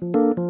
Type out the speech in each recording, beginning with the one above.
คุณ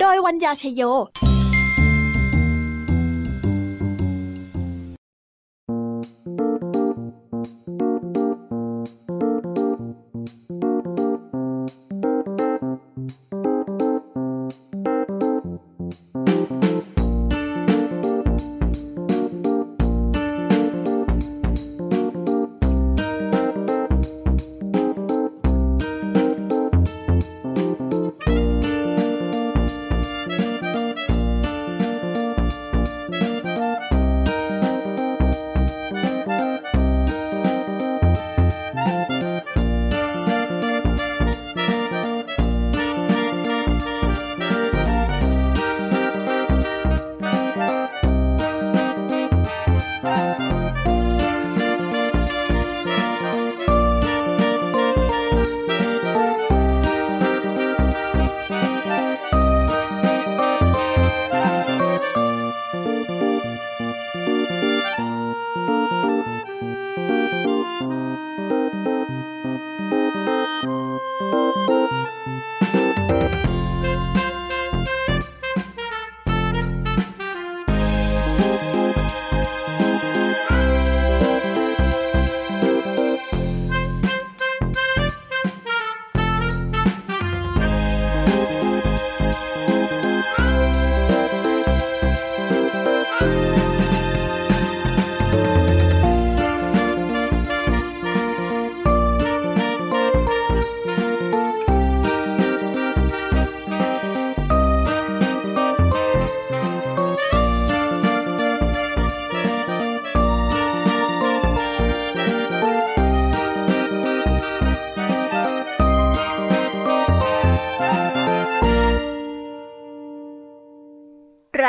โดยวัญญาชยโย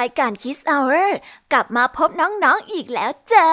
ายการคิสเอาเรกลับมาพบน้องๆออีกแล้วจ้า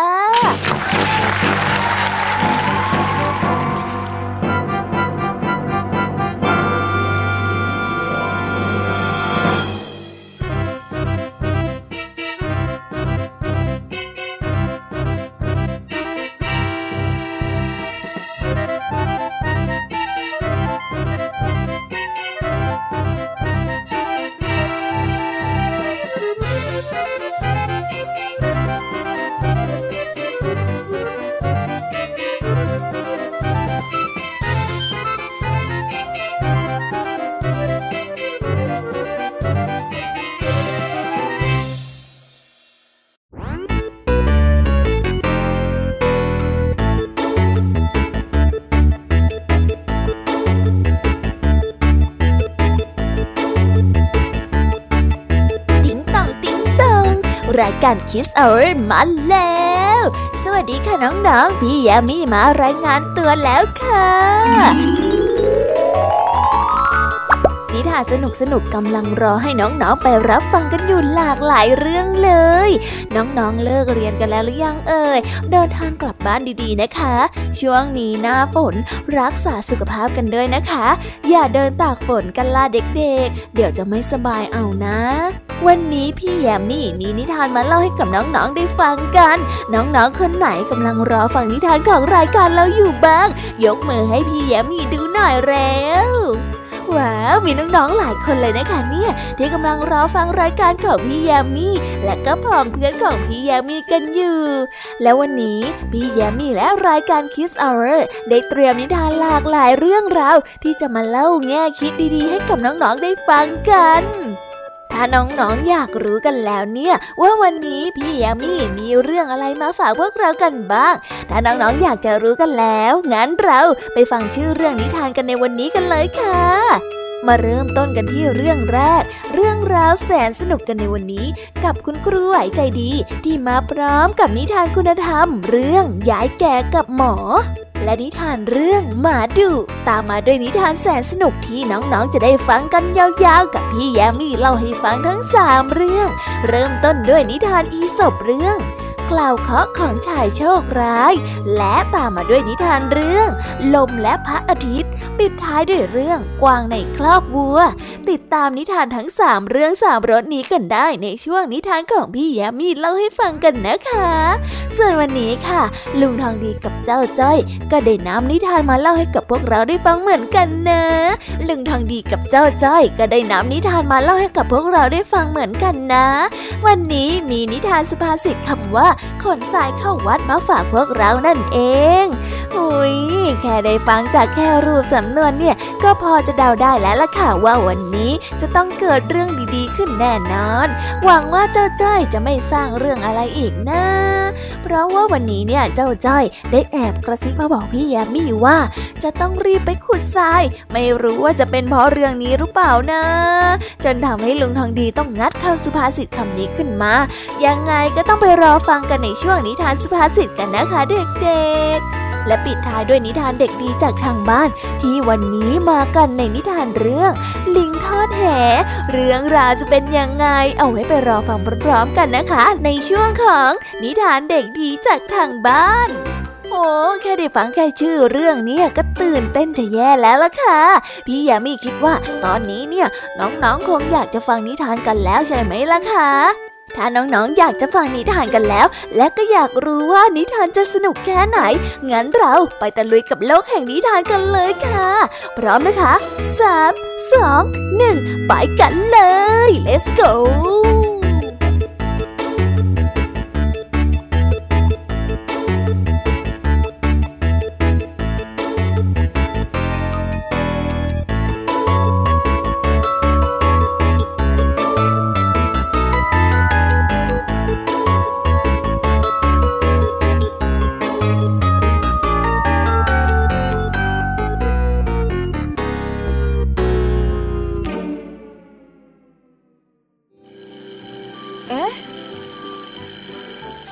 การคิสเอามาแล้ว สวัสดีค่ะน้องๆ พี่ยามีมารายงานตัวแล้วค่ะ นิทานสนุกสนุกกำลังรอให้น้องๆ ไปรับฟังกันอยู่หลากหลายเรื่องเลย น้องๆ เลิกเรียนกันแล้วหรือยังเอ่ย เดินทางกลับบ้านดีๆ นะคะ ช่วงนี้หน้าฝนรักษาสุขภาพกันด้วยนะคะ อย่าเดินตากฝนกันล่ะเด็กๆ เดี๋ยวจะไม่สบายเอานะ วันนี้พี่แยมมี่มีนิทานมาเล่าให้กับน้องๆได้ฟังกัน น้องๆคนไหนกำลังรอฟังนิทานของรายการเราอยู่บ้าง ยกมือให้พี่แยมมี่ดูหน่อยเร็วว้าวมีน้องๆหลายคนเลยนะคะเนี่ย ที่กำลังรอฟังรายการของพี่แยมมี่และก็พองเพื่อนของพี่แยมมี่กันอยู่ แล้ววันนี้พี่แยมมี่และรายการ Kids Hour ได้เตรียมนิทานหลากหลายเรื่องราวที่จะมาเล่าแง่คิดดีๆ ให้กับน้องๆได้ฟังกัน น้องๆออยากรู้กันแล้วเนี่ย ว่าวันนี้พี่แยมมี่มีเรื่องอะไรมาฝากพวกเรากันบ้าง ถ้าน้องๆออยากจะรู้กันแล้ว งั้นเราไปฟังชื่อเรื่องนิทานกันในวันนี้กันเลยค่ะ มาเริ่มต้นกันที่เรื่องแรก เรื่องราวแสนสนุกกันในวันนี้ กับคุณครูไหวใจดี ที่มาพร้อมกับนิทานคุณธรรม เรื่องยายแก่กับหมอ และนิทานเรื่องหมาดุตามมาด้วยนิทานแสนสนุกที่น้องๆจะได้ฟังกันยาวๆ กับพี่แยมมี่เล่าให้ฟังทั้งสามเรื่อง เริ่มต้นด้วยนิทานอีสบเรื่อง กล่าวเคาะของชายโชคร้าย และตามมาด้วยนิทานเรื่อง ลมและพระอาทิตย์ ปิดท้ายด้วยเรื่องกวางในคลอกวัว ติดตามนิทานทั้งสามเรื่องสามรสนี้กันได้ในช่วงนิทานของพี่แยมมีเล่าให้ฟังกันนะคะ ส่วนวันนี้ค่ะ ลุงทองดีกับเจ้าจ้อย ก็ได้นำนิทานมาเล่าให้กับพวกเราได้ฟังเหมือนกันนะ ลุงทองดีกับเจ้าจ้อย ก็ได้นำนิทานมาเล่าให้กับพวกเราได้ฟังเหมือนกันนะ วันนี้มีนิทานสุภาษิตคำว่าขนทรายเข้าวัดมาฝากพวกเรานั่นเองอุ้ยแค่ได้ฟังจากแค่รูปสำนวนเนี่ย ก็พอจะเดาได้แล้วล่ะค่ะว่าวันนี้จะต้องเกิดเรื่องดีๆ ขึ้นแน่นอน หวังว่าเจ้าจ้อยจะไม่สร้างเรื่องอะไรอีกนะ เพราะว่าวันนี้เนี่ยเจ้าจ้อยได้แอบกระซิบมาบอกพี่แยมมี่ว่า จะต้องรีบไปขุดทราย ไม่รู้ว่าจะเป็นเพราะเรื่องนี้หรือเปล่านะ จนทำให้ลุงทองดีต้องงัดคำสุภาษิตคำนี้ขึ้นมา ยังไงก็ต้องไปรอฟังกันในช่วงนิทานสุภาษิตกันนะคะเด็กๆ และปิดท้ายด้วยนิทานเด็กดีจากทางบ้าน ที่วันนี้มากันในนิทานเรื่อง ลิงทอดแห เรื่องราวจะเป็นยังไง เอาไว้ไปรอฟังพร้อมๆกันนะคะ ในช่วงของนิทานเด็กดีจากทางบ้านโอ้แค่ได้ฟังแค่ชื่อเรื่องเนี้ยก็ตื่นเต้นจะแย่แล้วล่ะค่ะ พี่ยามีคิดว่าตอนนี้เนี่ยน้องๆคงอยากจะฟังนิทานกันแล้วใช่ไหมล่ะคะ ถ้าน้องๆ อยากจะฟังนิทานกันแล้ว และก็อยากรู้ว่านิทานจะสนุกแค่ไหน งั้นเราไปตะลุยกับโลกแห่งนิทานกันเลยค่ะ พร้อมนะคะ 3 2 1 ไปกันเลย let's go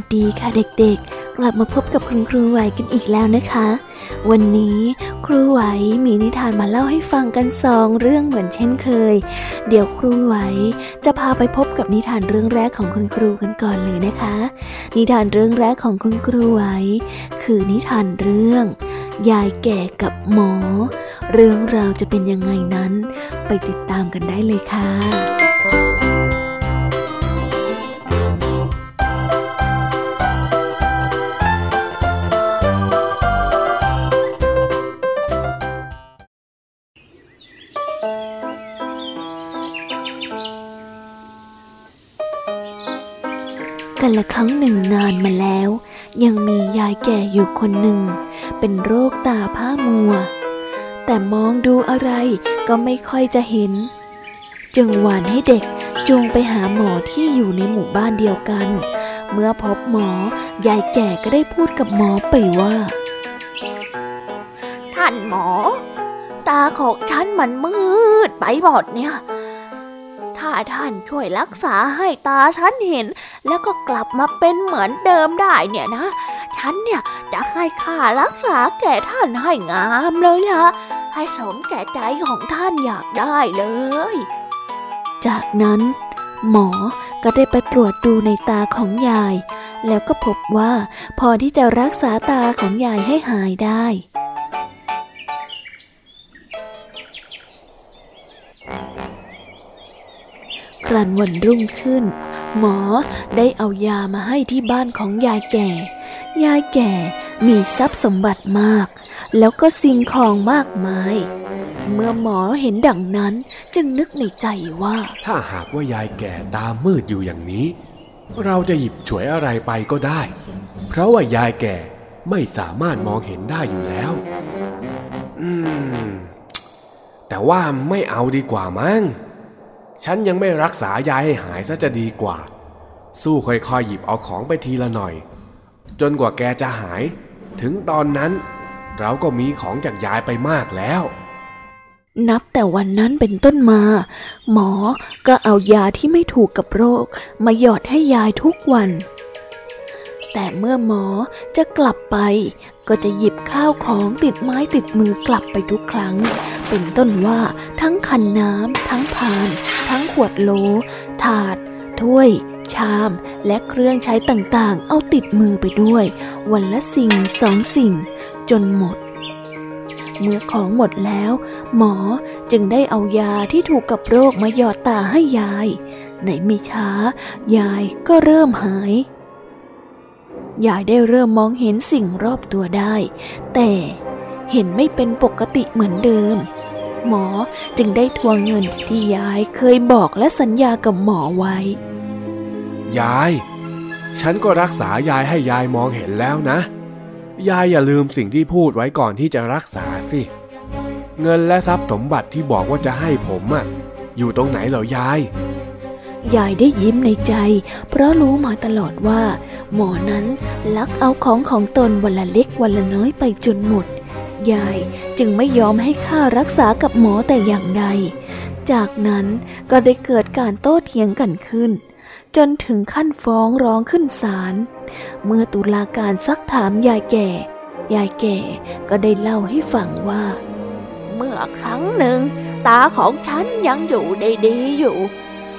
วัสดีค่ะเด็กๆ กลับมาพบกับคุณครูไหวกันอีกแล้วนะคะ วันนี้ครูไหวมีนิทานมาเล่าให้ฟังกันสองเรื่องเหมือนเช่นเคย เดี๋ยวครูไหวจะพาไปพบกับนิทานเรื่องแรกของคุณครูกันก่อนเลยนะคะ นิทานเรื่องแรกของคุณครูไหวคือนิทานเรื่อง ยายแก่กับหมอ เรื่องราวจะเป็นยังไงนั้น ไปติดตามกันได้เลยค่ะ ครั้งหนึ่งนานมาแล้ว ยังมียายแก่อยู่คนหนึ่ง เป็นโรคตาผ้ามัว แต่มองดูอะไรก็ไม่ค่อยจะเห็น จึงหวานให้เด็กจูงไปหาหมอที่อยู่ในหมู่บ้านเดียวกัน เมื่อพบหมอยายแก่ก็ได้พูดกับหมอไปว่า ท่านหมอ ตาของฉันมันมืดไปหมดเนี่ยาท่านช่วยรักษาให้ตาฉันเห็น แล้วก็กลับมาเป็นเหมือนเดิมได้เนี่ยนะ ฉันเนี่ยจะให้ค่ารักษาแก่ท่านให้งามเลยล่ะ ให้สมแก่ใจของท่านอยากได้เลย จากนั้น หมอก็ได้ไปตรวจดูในตาของยาย แล้วก็พบว่าพอที่จะรักษาตาของยายให้หายได้ ครันวันรุ่งขึ้น หมอได้เอายามาให้ที่บ้านของยายแก่ ยายแก่มีทรัพย์สมบัติมาก แล้วก็สิ่งของมากมาย เมื่อหมอเห็นดังนั้นจึงนึกในใจว่า ถ้าหากว่ายายแก่ตามืดอยู่อย่างนี้ เราจะหยิบฉวยอะไรไปก็ได้ เพราะว่ายายแก่ไม่สามารถมองเห็นได้อยู่แล้ว อืม แต่ว่าไม่เอาดีกว่ามั้ง ฉันยังไม่รักษายายให้หายซะจะดีกว่า สู้ค่อยๆหยิบเอาของไปทีละหน่อย จนกว่าแกจะหาย ถึงตอนนั้น เราก็มีของจากยายไปมากแล้ว นับแต่วันนั้นเป็นต้นมา หมอก็เอายาที่ไม่ถูกกับโรค มาหยอดให้ยายทุกวัน แต่เมื่อหมอจะกลับไป ก็จะหยิบข้าวของติดไม้ติดมือกลับไปทุกครั้ง เป็นต้นว่าทั้งคันน้ำทั้งพาน ทั้งขวดโหลถาด ถ้วย ชาม และเครื่องใช้ต่างๆ เอาติดมือไปด้วย วันละสิ่งสองสิ่ง จนหมด เมื่อของหมดแล้ว หมอจึงได้เอายาที่ถูกกับโรคมาหยอดตาให้ยาย ในไม่ช้ายายก็เริ่มหาย ยายได้เริ่มมองเห็นสิ่งรอบตัวได้ แต่เห็นไม่เป็นปกติเหมือนเดิม หมอจึงได้ทวงเงินที่ยายเคยบอกและสัญญากับหมอไว้ ยาย ฉันก็รักษายายให้ยายมองเห็นแล้วนะ ยายอย่าลืมสิ่งที่พูดไว้ก่อนที่จะรักษาสิ เงินและทรัพย์สมบัติที่บอกว่าจะให้ผมอะอยู่ตรงไหนเหรอยาย ยายได้ยิ้มในใจ เพราะรู้มาตลอดว่า หมอนั้นลักเอาของของตนวันละเล็กวันละน้อยไปจนหมด ยายจึงไม่ยอมให้ค่ารักษากับหมอแต่อย่างใด จากนั้นก็ได้เกิดการโต้เถียงกันขึ้น จนถึงขั้นฟ้องร้องขึ้นศาล เมื่อตุลาการซักถามยายแก่ ยายแก่ก็ได้เล่าให้ฟังว่า เมื่อครั้งหนึ่งตาของฉันยังอยู่ได้ดีอยู่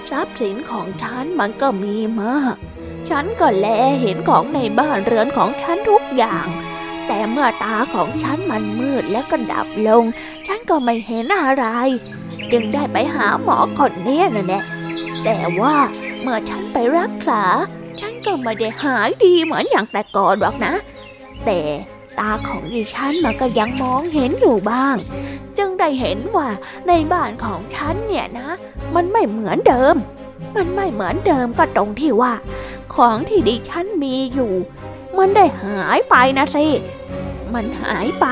ทรัพย์สินของฉันมันก็มีมาก ฉันก็แลเห็นของในบ้านเรือนของฉันทุกอย่าง แต่เมื่อตาของฉันมันมืดแล้วก็ดับลง ฉันก็ไม่เห็นอะไร จึงได้ไปหาหมอคนนี้น่ะแหละแต่ว่าเมื่อฉันไปรักษา ฉันก็ไม่ได้หายดีเหมือนอย่างแต่ก่อนหรอกนะ แต่ ตาของดิฉันมันก็ยังมองเห็นอยู่บ้าง จึงได้เห็นว่าในบ้านของฉันเนี่ยนะ มันไม่เหมือนเดิม มันไม่เหมือนเดิมก็ตรงที่ว่า ของที่ดิฉันมีอยู่ มันได้หายไปนะสิมันหายไป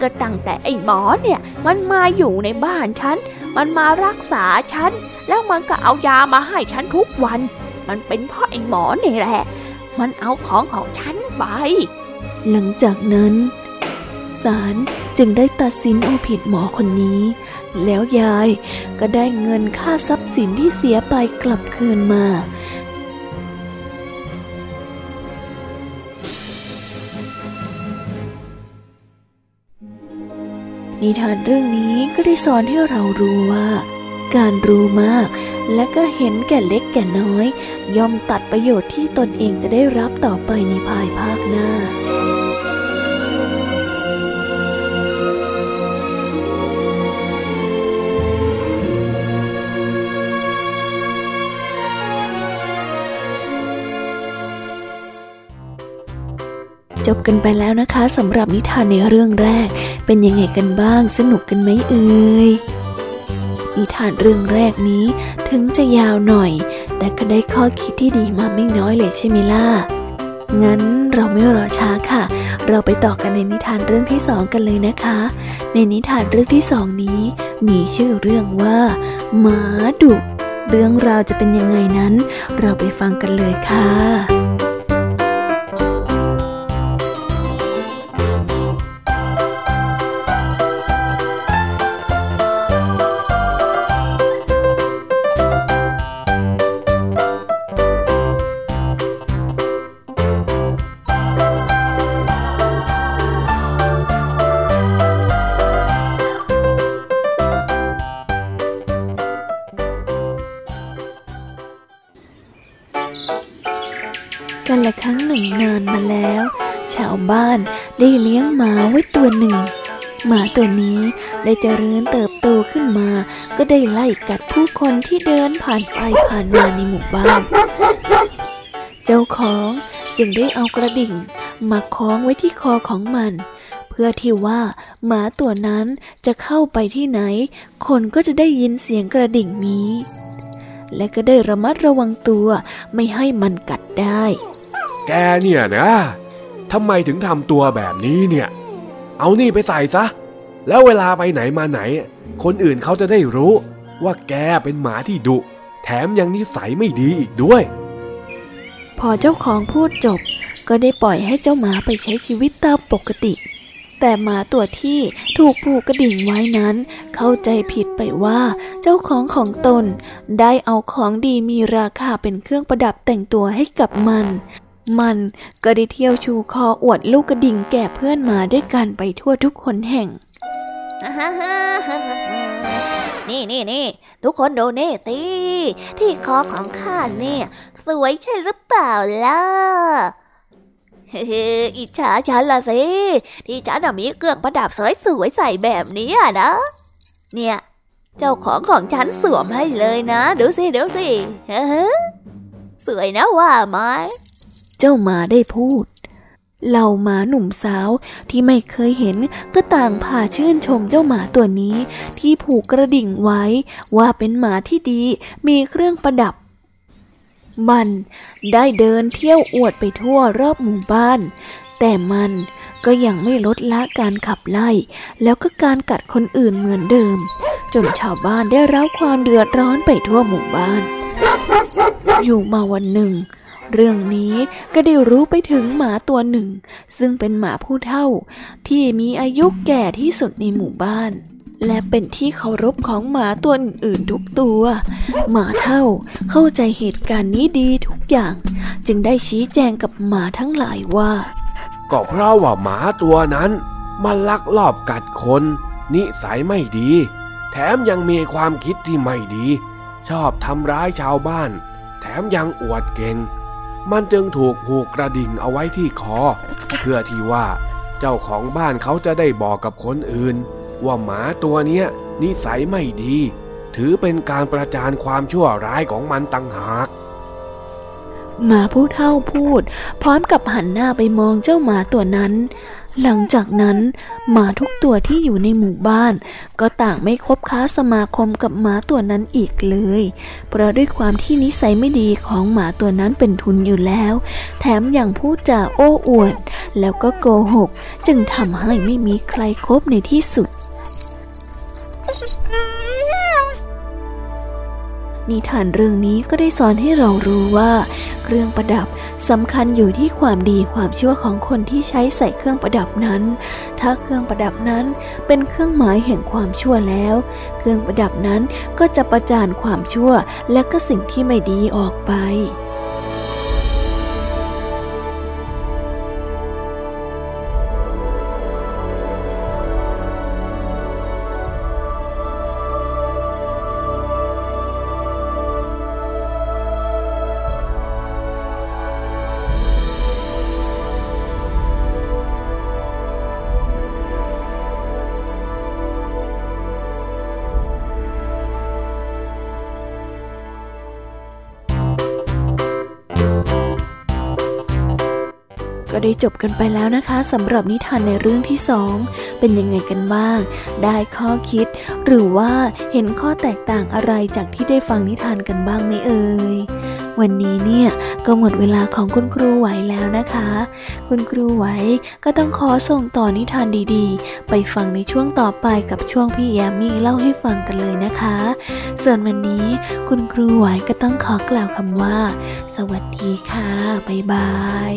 ก็ตั้งแต่ไอ้หมอเนี่ย มันมาอยู่ในบ้านฉัน มันมารักษาฉัน แล้วมันก็เอายามาให้ฉันทุกวัน มันเป็นเพราะไอ้หมอนี่แหละ มันเอาของของฉันไป หลังจากนั้นศาลจึงได้ตัดสินเอาผิดหมอคนนี้ แล้วยายก็ได้เงินค่าทรัพย์สินที่เสียไปกลับคืนมานิทานเรื่องนี้ก็ได้สอนให้เรารู้ว่า การรู้มาก และก็เห็นแก่เล็กแก่น้อย ย่อมตัดประโยชน์ที่ตนเองจะได้รับต่อไปในภายภาคหน้า จบกันไปแล้วนะคะสำหรับนิทานในเรื่องแรก เป็นยังไงกันบ้างสนุกกันไหมเอ่ยนิทานเรื่องแรกนี้ถึงจะยาวหน่อย แต่ก็ได้ข้อคิดที่ดีมาไม่น้อยเลยใช่ไหมล่ะงั้นเราไม่รอช้าค่ะ เราไปต่อกันในนิทานเรื่องที่สองกันเลยนะคะ ในนิทานเรื่องที่สองนี้ มีชื่อเรื่องว่าหมาดุ เรื่องราวจะเป็นยังไงนั้น เราไปฟังกันเลยค่ะ ได้เลี้ยงหมาไว้ตัวหนึ่ง หมาตัวนี้ได้เจริญเติบโตขึ้นมา ก็ได้ไล่กัดผู้คนที่เดินผ่านไปผ่านมาในหมู่บ้าน เจ้าของจึงได้เอากระดิ่งมาคล้องไว้ที่คอของมัน เพื่อที่ว่าหมาตัวนั้นจะเข้าไปที่ไหน คนก็จะได้ยินเสียงกระดิ่งนี้ และก็ได้ระมัดระวังตัวไม่ให้มันกัดได้ แกเนี่ยนะ ทำไมถึงทำตัวแบบนี้เนี่ย เอานี่ไปใส่ซะ แล้วเวลาไปไหนมาไหน คนอื่นเขาจะได้รู้ ว่าแกเป็นหมาที่ดุ แถมยังนิสัยไม่ดีอีกด้วย พอเจ้าของพูดจบ ก็ได้ปล่อยให้เจ้าหมาไปใช้ชีวิตตามปกติ แต่หมาตัวที่ถูกผูกกระดิ่งไว้นั้น เข้าใจผิดไปว่า เจ้าของของตน ได้เอาของดีมีราคาเป็นเครื่องประดับแต่งตัวให้กับมัน มันก็ได้เที่ยวชูคออวดลูกกระดิ่งแก่เพื่อนมาด้วยกันไปทั่วทุกคนแห่ง นี่นี่นี่ทุกคนดูนี่สิ ที่คอของข้าเนี่ย สวยใช่หรือเปล่าล่ะอิจฉาฉันละสิ ที่ฉันมีเครื่องประดับสวยๆใส่แบบนี้นะ เนี่ย เจ้าของของฉันสวมให้เลยนะ ดูสิดูสิเฮ้สวยนะว่าไหม เจ้าหมาได้พูดเหล่าหมาหนุ่มสาวที่ไม่เคยเห็นก็ต่างพาชื่นชมเจ้าหมาตัวนี้ ที่ผูกกระดิ่งไว้ว่าเป็นหมาที่ดีมีเครื่องประดับ มันได้เดินเที่ยวอวดไปทั่วรอบหมู่บ้าน แต่มันก็ยังไม่ลดละการขับไล่ แล้วก็การกัดคนอื่นเหมือนเดิม จนชาวบ้านได้รับความเดือดร้อนไปทั่วหมู่บ้าน อยู่มาวันหนึ่ง เรื่องนี้ก็ได้รู้ไปถึงหมาตัวหนึ่ง ซึ่งเป็นหมาผู้เฒ่า ที่มีอายุแก่ที่สุดในหมู่บ้าน และเป็นที่เคารพของหมาตัวอื่นๆทุกตัว หมาเฒ่าเข้าใจเหตุการณ์นี้ดีทุกอย่าง จึงได้ชี้แจงกับหมาทั้งหลายว่า ก็เพราะว่าหมาตัวนั้น มันลักลอบกัดคน นิสัยไม่ดี แถมยังมีความคิดที่ไม่ดี ชอบทำร้ายชาวบ้าน แถมยังอวดเก่ง มันจึงถูกผูกกระดิ่งเอาไว้ที่คอ เพื่อที่ว่าเจ้าของบ้านเขาจะได้บอกกับคนอื่น ว่าหมาตัวเนี้ยนิสัยไม่ดี ถือเป็นการประจานความชั่วร้ายของมันต่างหากหมาผู้เท่าพูด พร้อมกับหันหน้าไปมองเจ้าหมาตัวนั้น หลังจากนั้นหมาทุกตัวที่อยู่ในหมู่บ้าน ก็ต่างไม่คบค้าสมาคมกับหมาตัวนั้นอีกเลย เพราะด้วยความที่นิสัยไม่ดีของหมาตัวนั้นเป็นทุนอยู่แล้ว แถมยังพูดจาโอ้อวด แล้วก็โกหก จึงทำให้ไม่มีใครคบในที่สุด นิทานเรื่องนี้ก็ได้สอนให้เรารู้ว่า เครื่องประดับสำคัญอยู่ที่ความดีความชั่วของคนที่ใช้ใส่เครื่องประดับนั้น ถ้าเครื่องประดับนั้นเป็นเครื่องหมายแห่งความชั่วแล้ว เครื่องประดับนั้นก็จะประจานความชั่วและก็สิ่งที่ไม่ดีออกไป ก็ได้จบกันไปแล้วนะคะสำหรับนิทานในเรื่องที่สองเป็นยังไงกันบ้าง ได้ข้อคิด หรือว่าเห็นข้อแตกต่างอะไรจากที่ได้ฟังนิทานกันบ้างไหมเอ่ย วันนี้เนี่ยก็หมดเวลาของคุณครูไหวแล้วนะคะ คุณครูไหวก็ต้องขอส่งต่อนิทานดีๆ ไปฟังในช่วงต่อไปกับช่วงพี่แอมมี่เล่าให้ฟังกันเลยนะคะ ส่วนวันนี้คุณครูไหวก็ต้องขอกล่าวคำว่า สวัสดีค่ะ บ๊ายบาย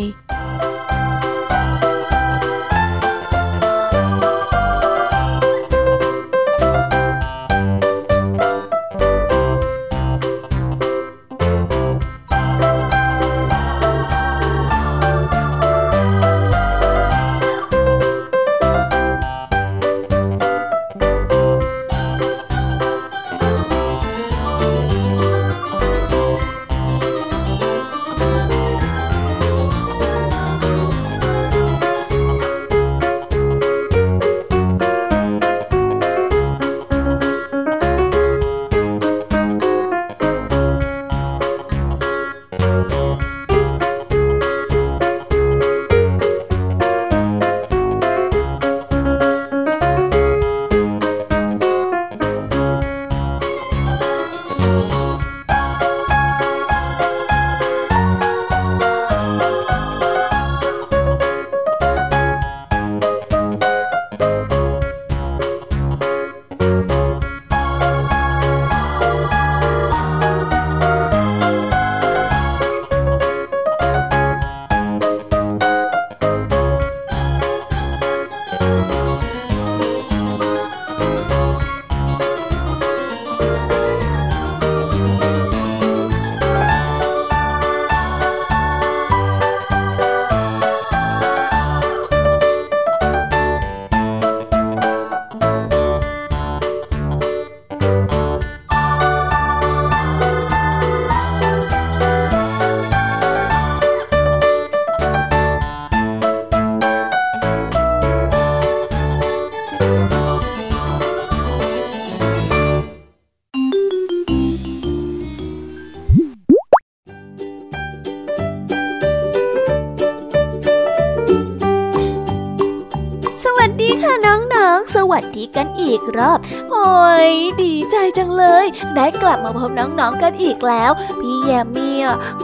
อีกรอบ โอ้ยดีใจจังเลย ได้กลับมาพบน้องๆกันอีกแล้ว พี่แยมมี่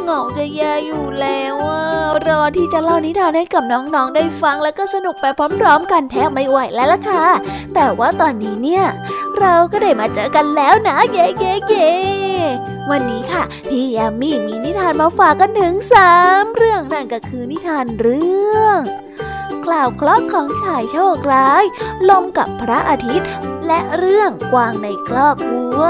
เหงาจะแย่อยู่แล้วรอที่จะเล่านิทานให้กับน้องๆได้ฟังแล้วก็สนุกไปพร้อม ๆ กันแทบไม่ไหวแล้วล่ะค่ะ แต่ว่าตอนนี้เนี่ย เราก็ได้มาเจอกันแล้วนะเย้เย้เย้วันนี้ค่ะ พี่แยมมี่มีนิทานมาฝากกันถึงสามเรื่องนั่นก็คือนิทานเรื่อง กล่าวเคราะห์ของชายโชคร้าย ลมกับพระอาทิตย์ และเรื่องกวางในคลอกวัว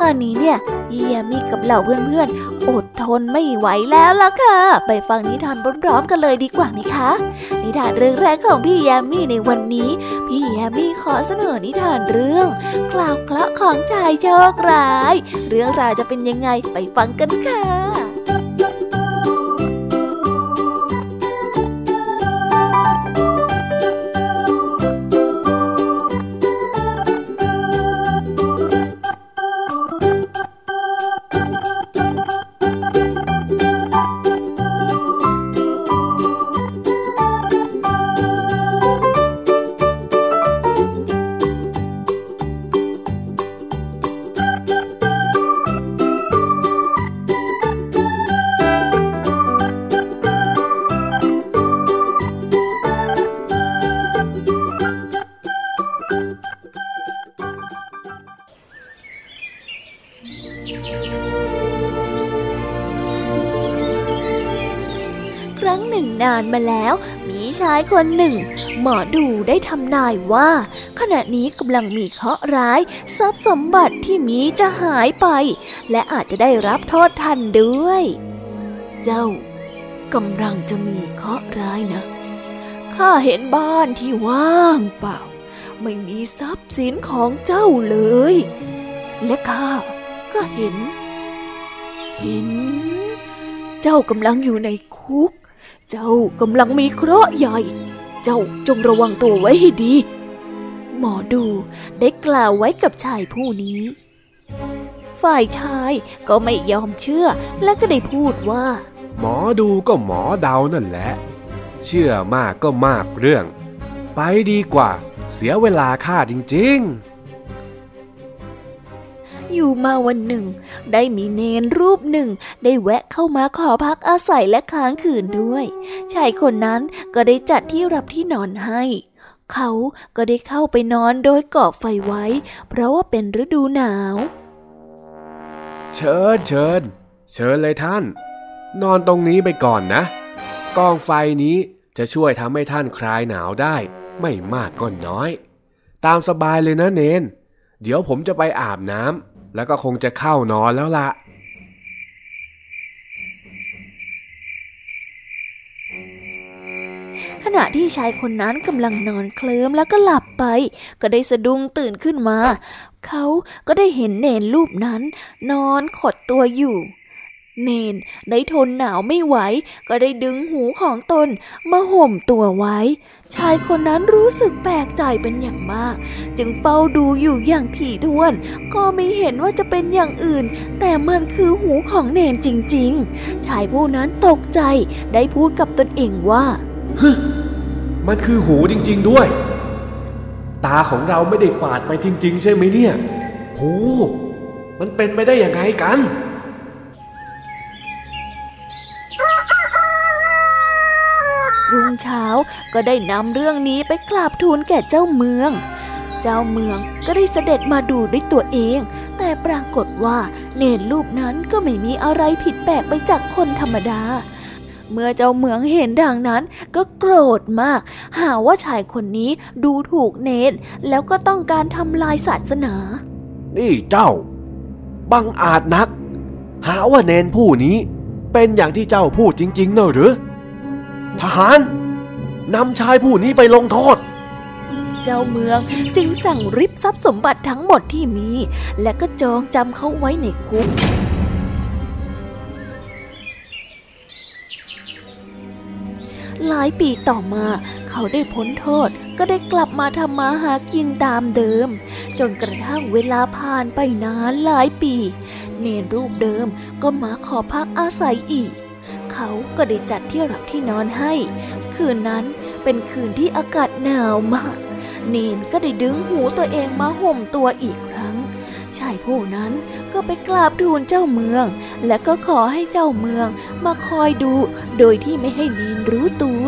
ตอนนี้เนี่ยเยียมีกับเหล่าเพื่อนๆ อดทนไม่ไหวแล้วล่ะค่ะ ไปฟังนิทานพร้อมๆกันเลยดีกว่าไหมคะ นิทานเรื่องแรกของพี่ยามีในวันนี้ พี่ยามีขอเสนอนิทานเรื่องกล่าวเคราะห์ของชายโชคร้าย เรื่องราวจะเป็นยังไงไปฟังกันค่ะายคนหนึ่ง หมอดูได้ทำนายว่า ขณะนี้กำลังมีเคราะห์ร้าย ทรัพย์สมบัติที่มีจะหายไป และอาจจะได้รับโทษทันด้วย เจ้ากำลังจะมีเคราะห์ร้ายนะข้าเห็นบ้านที่ว่างเปล่า ไม่มีทรัพย์สินของเจ้าเลย และข้าก็เห็น เห็น เจ้ากำลังอยู่ในคุก เจ้ากำลังมีเคราะห์ใหญ่ เจ้าจงระวังตัวไว้ให้ดี หมอดูได้กล่าวไว้กับชายผู้นี้ ฝ่ายชายก็ไม่ยอมเชื่อและก็ได้พูดว่า หมอดูก็หมอเดานั่นแหละ เชื่อมากก็มากเรื่อง ไปดีกว่า เสียเวลาข้าจริง ๆ อยู่มาวันหนึ่ง ได้มีเนนรูปหนึ่ง ได้แวะเข้ามาขอพักอาศัยและค้างคืนด้วยชายคนนั้นก็ได้จัดที่รับที่นอนให้เขาก็ได้เข้าไปนอนโดยก่อไฟไว้ เพราะว่าเป็นฤดูหนาว เชิญเชิญเชิญเลยท่าน นอนตรงนี้ไปก่อนนะ กองไฟนี้จะช่วยทำให้ท่านคลายหนาวได้ ไม่มากก็น้อย ตามสบายเลยนะเนน เดี๋ยวผมจะไปอาบน้ำ แล้วก็คงจะเข้านอนแล้วล่ะ ขณะที่ชายคนนั้นกำลังนอนเคลิ้มแล้วก็หลับไป ก็ได้สะดุ้งตื่นขึ้นมา เขาก็ได้เห็นเนนรูปนั้น นอนขดตัวอยู่เนนได้ทนหนาวไม่ไหว ก็ได้ดึงหูของตนมาห่มตัวไว้ ชายคนนั้นรู้สึกแปลกใจเป็นอย่างมาก จึงเฝ้าดูอยู่อย่างถี่ถ้วน ก็ไม่เห็นว่าจะเป็นอย่างอื่น แต่มันคือหูของเนนจริง ๆ ชายผู้นั้นตกใจได้พูดกับตนเองว่ามันคือหูจริง ๆด้วย ตาของเราไม่ได้ฝาดไปจริง ๆ ใช่ไหมเนี่ย หู มันเป็นไปได้ยังไงกัน รุ่งเช้าก็ได้นำเรื่องนี้ไปกราบทูลแก่เจ้าเมือง เจ้าเมืองก็ได้เสด็จมาดูด้วยตัวเอง แต่ปรากฏว่าเนรรูปนั้นก็ไม่มีอะไรผิดแปลกไปจากคนธรรมดา เมื่อเจ้าเมืองเห็นดังนั้นก็โกรธมาก หาว่าชายคนนี้ดูถูกเนรแล้วก็ต้องการทำลายศาสนา นี่เจ้า บังอาจนัก หาว่าเนนผู้นี้เป็นอย่างที่เจ้าพูดจริงๆเนอะหรือ ทหารนำชายผู้นี้ไปลงโทษ เจ้าเมืองจึงสั่งริบทรัพย์สมบัติทั้งหมดที่มี และก็จองจำเขาไว้ในคุกหลายปีต่อมาเขาได้พ้นโทษก็ได้กลับมาทำมาหากินตามเดิม จนกระทั่งเวลาผ่านไปนานหลายปี เนรรูปเดิมก็มาขอพักอาศัยอีก เขาก็ได้จัดที่หลับที่นอนให้ คืนนั้นเป็นคืนที่อากาศหนาวมาก เนนก็ได้ดึงหูตัวเองมาห่มตัวอีกครั้ง ชายผู้นั้นก็ไปกราบทูลเจ้าเมือง และก็ขอให้เจ้าเมืองมาคอยดู โดยที่ไม่ให้เนนรู้ตัว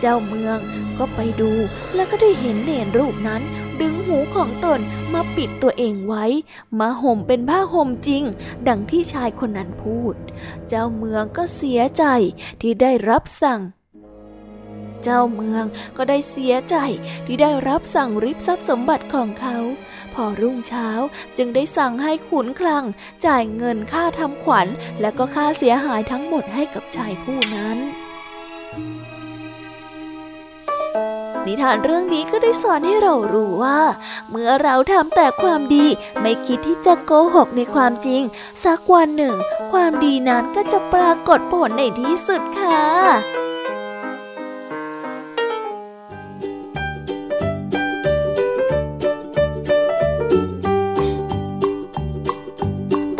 เจ้าเมืองก็ไปดูแล้วก็ได้เห็นเนนรูปนั้น ดึงหูของตนมาปิดตัวเองไว้ มาห่มเป็นผ้าห่มจริง ดังที่ชายคนนั้นพูด เจ้าเมืองก็เสียใจที่ได้รับสั่ง เจ้าเมืองก็ได้เสียใจที่ได้รับสั่งริบทรัพย์สมบัติของเขา พอรุ่งเช้าจึงได้สั่งให้ขุนคลัง จ่ายเงินค่าทำขวัญ และก็ค่าเสียหายทั้งหมดให้กับชายผู้นั้น นิทานเรื่องนี้ก็ได้สอนให้เรารู้ว่า เมื่อเราทำแต่ความดีไม่คิดที่จะโกหกในความจริง สักวันหนึ่ง ความดีนั้นก็จะปรากฏผลในที่สุดค่ะ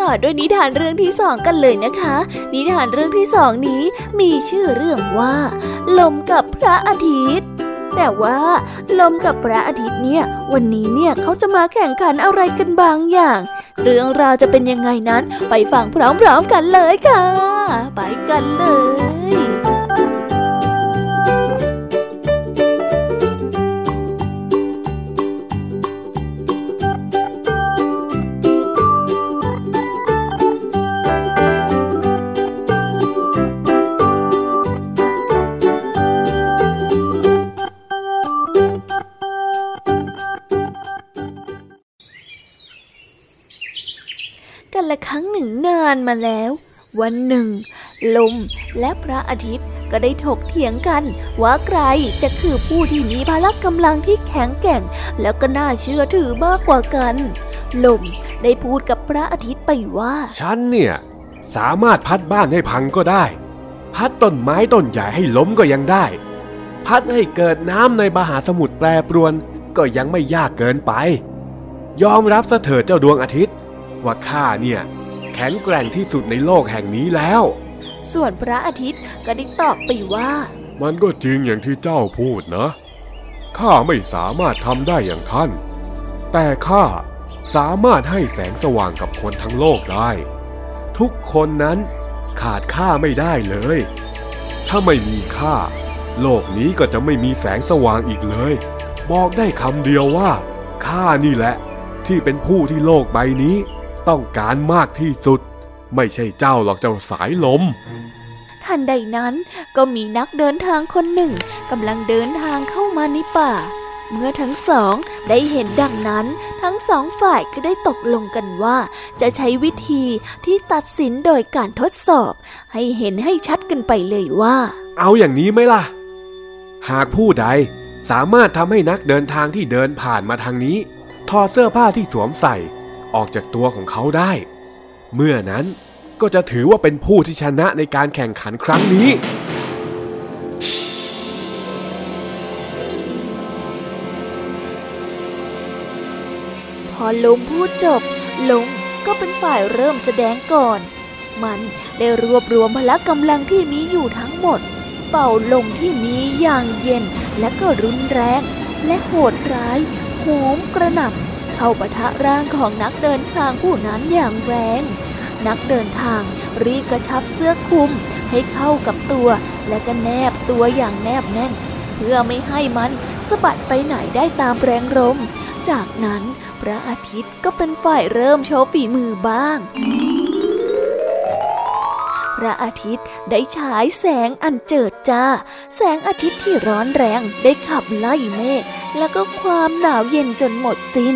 ต่อด้วยนิทานเรื่องที่สองกันเลยนะคะ นิทานเรื่องที่สองนี้มีชื่อเรื่องว่า ลมกับพระอาทิตย์ แต่ว่า ลมกับพระอาทิตย์เนี่ย วันนี้เนี่ยเขาจะมาแข่งขันอะไรกันบางอย่าง เรื่องราวจะเป็นยังไงนั้นไปฟังพร้อมๆกันเลยค่ะ ไปกันเลย มาแล้ว วันหนึ่ง ลมและพระอาทิตย์ก็ได้ถกเถียงกันว่าใครจะคือผู้ที่มีพละกำลังที่แข็งแกร่ง แล้วก็น่าเชื่อถือมากกว่ากัน ลมได้พูดกับพระอาทิตย์ไปว่า ฉันเนี่ยสามารถพัดบ้านให้พังก็ได้ พัดต้นไม้ต้นใหญ่ให้ล้มก็ยังได้ พัดให้เกิดน้ำในมหาสมุทรแปรปรวนก็ยังไม่ยากเกินไป ยอมรับซะเถิดเจ้าดวงอาทิตย์ ว่าข้าเนี่ย แข็งแกร่งที่สุดในโลกแห่งนี้แล้ว ส่วนพระอาทิตย์ก็ได้ตอบไปว่า มันก็จริงอย่างที่เจ้าพูดนะ ข้าไม่สามารถทำได้อย่างท่าน แต่ข้าสามารถให้แสงสว่างกับคนทั้งโลกได้ ทุกคนนั้นขาดข้าไม่ได้เลย ถ้าไม่มีข้าโลกนี้ก็จะไม่มีแสงสว่างอีกเลย บอกได้คำเดียวว่าข้านี่แหละ ที่เป็นผู้ที่โลกใบนี้ ต้องการมากที่สุด ไม่ใช่เจ้าหรอกเจ้าสายลม ทันใดนั้นก็มีนักเดินทางคนหนึ่งกำลังเดินทางเข้ามาในป่า เมื่อทั้งสองได้เห็นดังนั้น ทั้งสองฝ่ายก็ได้ตกลงกันว่า จะใช้วิธีที่ตัดสินโดยการทดสอบ ให้เห็นให้ชัดกันไปเลยว่า เอาอย่างนี้ไหมล่ะ หากผู้ใดสามารถทำให้นักเดินทางที่เดินผ่านมาทางนี้ถอดเสื้อผ้าที่สวมใส่ ออกจากตัวของเขาได้ เมื่อนั้นก็จะถือว่าเป็นผู้ที่ชนะในการแข่งขันครั้งนี้ พอลุงพูดจบ ลุงก็เป็นฝ่ายเริ่มแสดงก่อน มันได้รวบรวมพละกำลังที่มีอยู่ทั้งหมด เป่าลมที่มีอย่างเย็นและก็รุนแรง และโหดร้ายโหมกระหน่ำ เข้าปะทะร่างของนักเดินทางผู้นั้นอย่างแรง นักเดินทางรีบกระชับเสื้อคลุมให้เข้ากับตัวและก็แนบตัวอย่างแนบแน่น เพื่อไม่ให้มันสะบัดไปไหนได้ตามแรงลม จากนั้นพระอาทิตย์ก็เป็นฝ่ายเริ่มโชว์ฝีมือบ้าง พระอาทิตย์ได้ฉายแสงอันเจิดจ้า แสงอาทิตย์ที่ร้อนแรงได้ขับไล่เมฆแล้วก็ความหนาวเย็นจนหมดสิน้น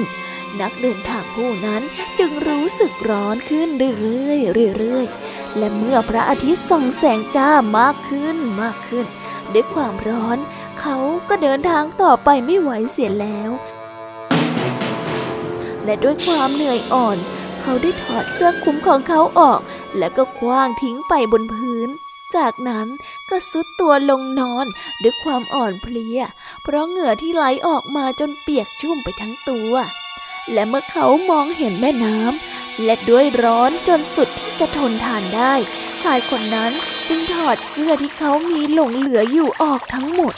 นักเดินทางผู้นั้นจึงรู้สึกร้อนขึ้นเรื่อยๆเรื่อยๆ และเมื่อพระอาทิตย์ส่องแสงจ้ามากขึ้นมากขึ้น ด้วยความร้อน เขาก็เดินทางต่อไปไม่ไหวเสียแล้ว และด้วยความเหนื่อยอ่อน เขาได้ถอดเสื้อคลุมของเขาออก แล้วก็คว้างทิ้งไปบนพื้นจากนั้นก็ซุดตัวลงนอนด้วยความอ่อนเพลีย เพราะเหงื่อที่ไหลออกมาจนเปียกชุ่มไปทั้งตัว และเมื่อเขามองเห็นแม่น้ำและด้วยร้อนจนสุดที่จะทนทานได้ ชายคนนั้นจึงถอดเสื้อที่เขามีหลงเหลืออยู่ออกทั้งหมด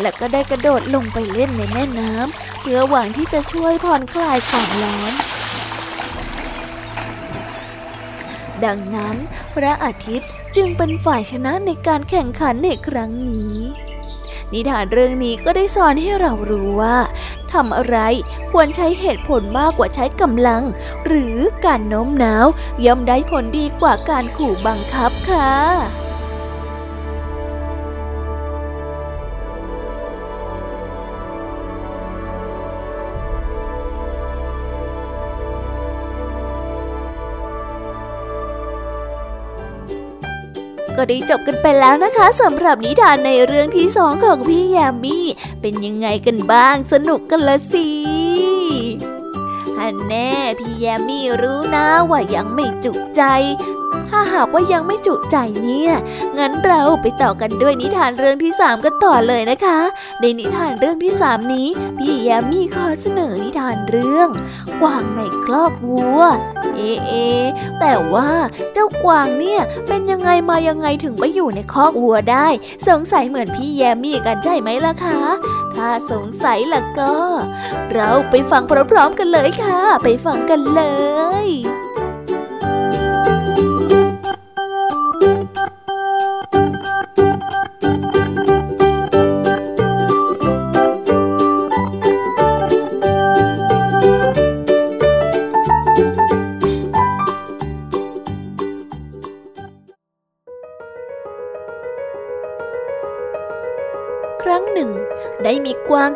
และก็ได้กระโดดลงไปเล่นในแม่น้ำเพื่อหวังที่จะช่วยผ่อนคลายความร้อน ดังนั้น พระอาทิตย์จึงเป็นฝ่ายชนะในการแข่งขันในครั้งนี้ นิทานเรื่องนี้ก็ได้สอนให้เรารู้ว่าทำอะไรควรใช้เหตุผลมากกว่าใช้กำลัง หรือการโน้มน้าวย่อมได้ผลดีกว่าการขู่บังคับค่ะ ก็ได้จบกันไปแล้วนะคะสำหรับนิทานในเรื่องที่สองของพี่ยามีเป็นยังไงกันบ้าง สนุกกันละสิฮันแน่พี่แยมมี่รู้นะว่ายังไม่จุใจ ถ้าหากว่ายังไม่จุใจเนี่ย งั้นเราไปต่อกันด้วยนิทานเรื่องที่สามกันต่อเลยนะคะ ในนิทานเรื่องที่สามนี้ พี่แยมมี่ขอเสนอนิทานเรื่อง กวางในคลอกวัว เอเอ แต่ว่าเจ้ากวางเนี่ยเป็นยังไงมายังไงถึงไปอยู่ในคอกวัวได้ สงสัยเหมือนพี่แยมมี่กันใช่ไหมล่ะคะ ถ้าสงสัยล่ะก็ เราไปฟังพร้อมๆกันเลยค่ะ ไปฟังกันเลย